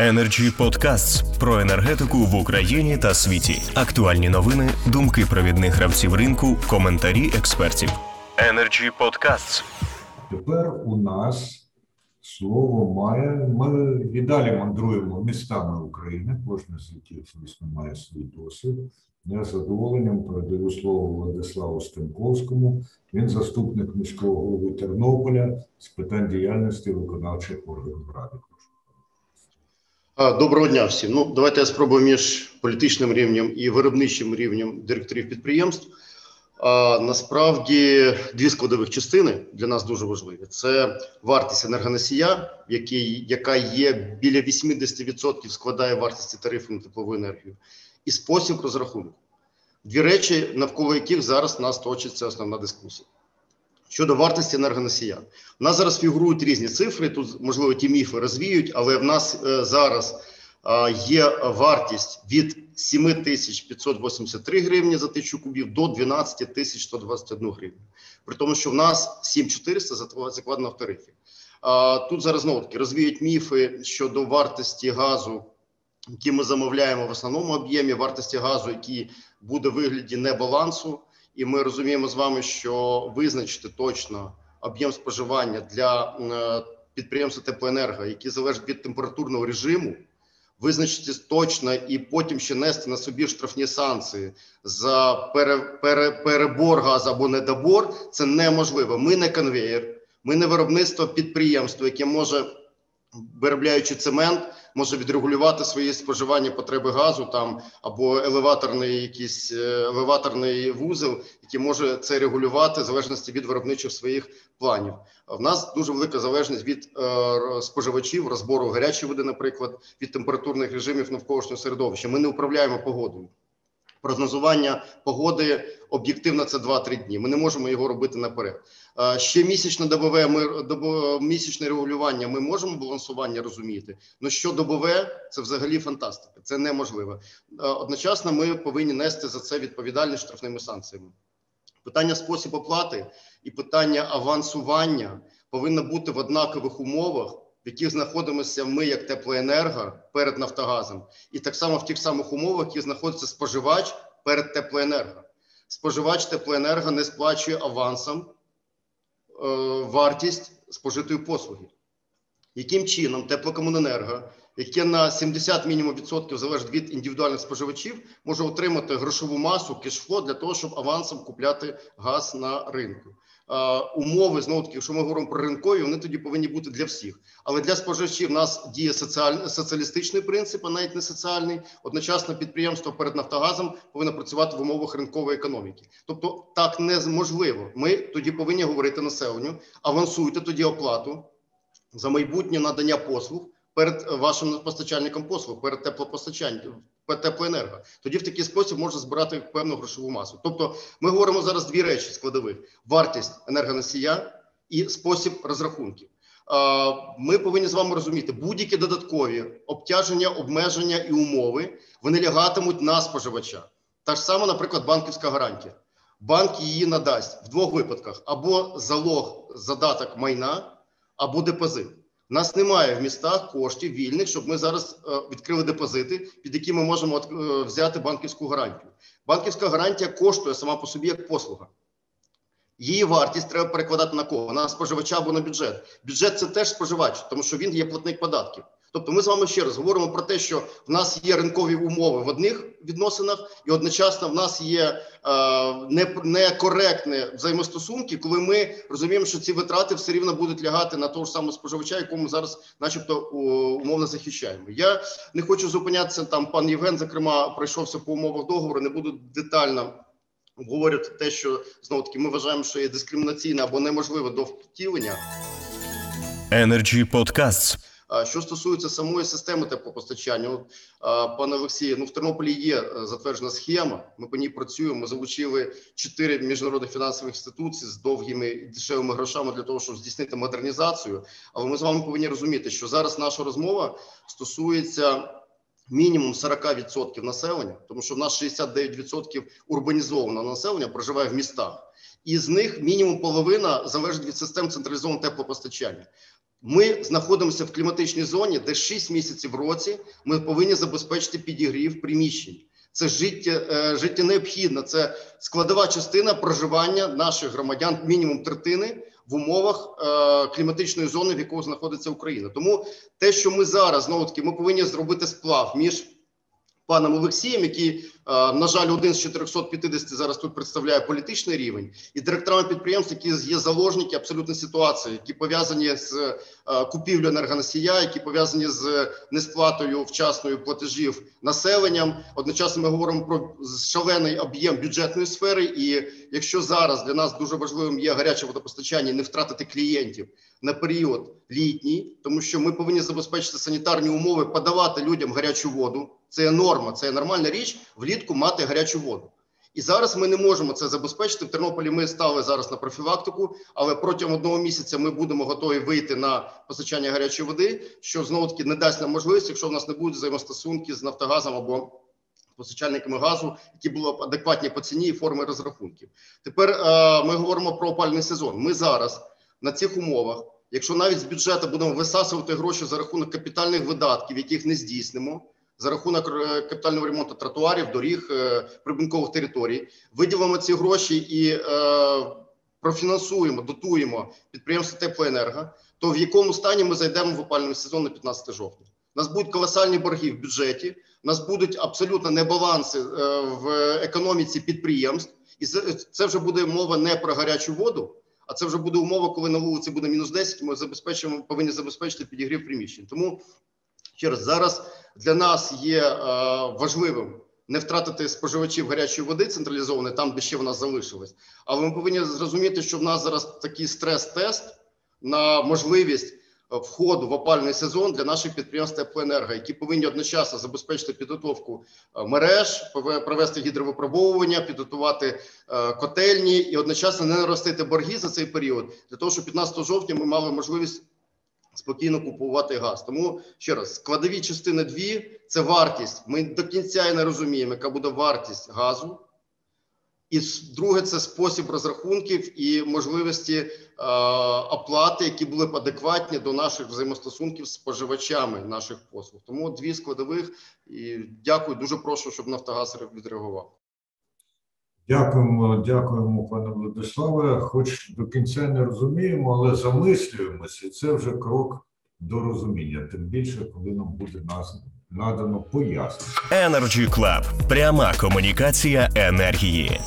Energy Podcasts про енергетику в Україні та світі. Актуальні новини, думки провідних гравців ринку, коментарі експертів. Energy Podcasts. Тепер у нас слово має. Ми і далі мандруємо містами України. Кожен з яких, звісно, має свій досвід. Я з задоволенням передаю слово Владиславу Стемковському. Він заступник міського голови Тернополя з питань діяльності виконавчих органів ради. Доброго дня всім. Ну давайте я спробую між політичним рівнем і виробничим рівнем директорів підприємств. А, Насправді дві складових частини для нас дуже важливі: це вартість енергоносія, який, яка є біля 80% складає вартості тарифу на теплову енергію, і спосіб розрахунку. Дві речі, навколо яких зараз нас точиться основна дискусія. Щодо вартості енергоносія, у нас зараз фігурують різні цифри. Тут можливо ті міфи розвіють, але в нас е, зараз е, є вартість від 7583 гривні за тисячу кубів до 12 тисяч 121 гривню. При тому, що в нас 7400 закладено в тарифі. Е, тут зараз знову таки розвіють міфи щодо вартості газу, які ми замовляємо в основному об'ємі, вартості газу, який буде в вигляді небалансу. І ми розуміємо з вами, що визначити точно об'єм споживання для підприємства теплоенерго, які залежать від температурного режиму, визначити точно і потім ще нести на собі штрафні санкції за пере, пере, перебор газу або недобор, це неможливо. Ми не конвеєр, ми не виробництво підприємство, яке може виробляючи цемент, може відрегулювати свої споживання потреби газу там або елеваторний якийсь е, елеваторний вузол, який може це регулювати в залежності від виробничих своїх планів. В нас дуже велика залежність від е, споживачів, розбору гарячої води, наприклад, від температурних режимів навколишнього середовища. Ми не управляємо погодою. Прогнозування погоди об'єктивно це 2-3 дні. Ми не можемо його робити наперед. Ще місячне добове ми добо, місячне регулювання. Ми можемо балансування розуміти. але що добове це взагалі фантастика. Це неможливо. Одночасно ми повинні нести за це відповідальність штрафними санкціями. Питання спосіб оплати і питання авансування повинно бути в однакових умовах в яких знаходимося ми як теплоенерго перед Нафтогазом, і так само в тих самих умовах, які знаходиться споживач перед теплоенерго. Споживач теплоенерго не сплачує авансом е, вартість спожитої послуги. Яким чином теплокомуненерго, яке на 70 мінімум відсотків залежить від індивідуальних споживачів, може отримати грошову масу кешфло для того, щоб авансом купляти газ на ринку? умови знову таки, якщо ми говоримо про ринкові, вони тоді повинні бути для всіх. Але для споживачів нас діє соціаль... соціалістичний принцип, а навіть не соціальний. Одночасно підприємство перед Нафтогазом повинно працювати в умовах ринкової економіки. Тобто так неможливо. Ми тоді повинні говорити населенню, авансуйте тоді оплату за майбутнє надання послуг перед вашим постачальником послуг, перед теплопостачанням теплоенерго. Тоді в такий спосіб можна збирати певну грошову масу. Тобто, ми говоримо зараз дві речі складових: вартість енергоносія і спосіб розрахунків. Ми повинні з вами розуміти, будь-які додаткові обтяження, обмеження і умови вони лягатимуть на споживача. Та ж сама, наприклад, банківська гарантія. Банк її надасть в двох випадках: або залог задаток майна, або депозит. У нас немає в містах коштів вільних, щоб ми зараз е, відкрили депозити, під які ми можемо е, взяти банківську гарантію. Банківська гарантія коштує сама по собі як послуга. Її вартість треба перекладати на кого? На споживача або на бюджет. Бюджет це теж споживач, тому що він є платник податків. Тобто, ми з вами ще раз говоримо про те, що в нас є ринкові умови в одних відносинах, і одночасно в нас є е, некоректні взаємостосунки, коли ми розуміємо, що ці витрати все рівно будуть лягати на того ж самого споживача, якому зараз, начебто, умовно захищаємо. Я не хочу зупинятися там. Пан Євген, зокрема, пройшовся по умовах договору. Не буду детально. Обговорювати те, що знову таки ми вважаємо, що є дискримінаційне або неможливе до втілення. Energy Podcasts. Що стосується самої системи теплопостачання, от, пане Олексію, ну в Тернополі є е, затверджена схема. Ми по ній працюємо. Ми залучили чотири міжнародних фінансових інституцій з довгими і дешевими грошами для того, щоб здійснити модернізацію. Але ми з вами повинні розуміти, що зараз наша розмова стосується. Мінімум 40% населення, тому що в нас 69% урбанізованого населення проживає в містах, і з них мінімум половина залежить від систем централізованого теплопостачання. Ми знаходимося в кліматичній зоні, де 6 місяців в році ми повинні забезпечити підігрів приміщень. Це життя, е, життя необхідно, це складова частина проживання наших громадян, мінімум третини в умовах е, кліматичної зони, в якої знаходиться Україна. Тому те, що ми зараз знову таки, ми повинні зробити сплав між паном Олексієм, який, на жаль, один з 450 зараз тут представляє політичний рівень, і директорами підприємств, які є заложники абсолютно ситуації, які пов'язані з е, купівлею енергоносія, які пов'язані з несплатою вчасною платежів населенням. Одночасно ми говоримо про шалений об'єм бюджетної сфери. І якщо зараз для нас дуже важливим є гаряче водопостачання, не втратити клієнтів на період літній, тому що ми повинні забезпечити санітарні умови, подавати людям гарячу воду. Це є норма, це є нормальна річ влітку мати гарячу воду. І зараз ми не можемо це забезпечити. В Тернополі ми стали зараз на профілактику, але протягом одного місяця ми будемо готові вийти на постачання гарячої води, що знову таки не дасть нам можливість, якщо в нас не будуть взаємостосунки з Нафтогазом або постачальниками газу, які були б адекватні по ціні і форми розрахунків. Тепер е, ми говоримо про опальний сезон. Ми зараз на цих умовах, якщо навіть з бюджету будемо висасувати гроші за рахунок капітальних видатків, яких не здійснимо. За рахунок е, капітального ремонту тротуарів, доріг, е, прибункових територій, виділимо ці гроші і е, профінансуємо, дотуємо підприємство теплоенерго, то в якому стані ми зайдемо в опальний сезон на 15 жовтня? У нас будуть колосальні борги в бюджеті, у нас будуть абсолютно небаланси в економіці підприємств, і це вже буде мова не про гарячу воду, а це вже буде умова, коли на вулиці буде мінус 10, Ми забезпечимо, повинні забезпечити підігрів приміщень. Тому ще раз зараз для нас є е, важливим не втратити споживачів гарячої води централізованої, там де ще в нас залишилось. Але ми повинні зрозуміти, що в нас зараз такий стрес-тест на можливість е, входу в опальний сезон для наших підприємств теплоенерго, які повинні одночасно забезпечити підготовку е, мереж, провести гідровипробовування, підготувати е, котельні і одночасно не наростити борги за цей період для того, щоб 15 жовтня ми мали можливість спокійно купувати газ. Тому ще раз складові частини дві це вартість. Ми до кінця і не розуміємо, яка буде вартість газу. І друге, це спосіб розрахунків і можливості е, оплати, які були б адекватні до наших взаємостосунків з споживачами наших послуг. Тому дві складових. І дякую, дуже прошу, щоб Нафтогаз відреагував. Дякуємо, дякуємо, пане Владиславе. Хоч до кінця не розуміємо, але замислюємося, і це вже крок до розуміння. Тим більше, коли нам буде нас- надано пояснення. Energy Club. Пряма комунікація енергії.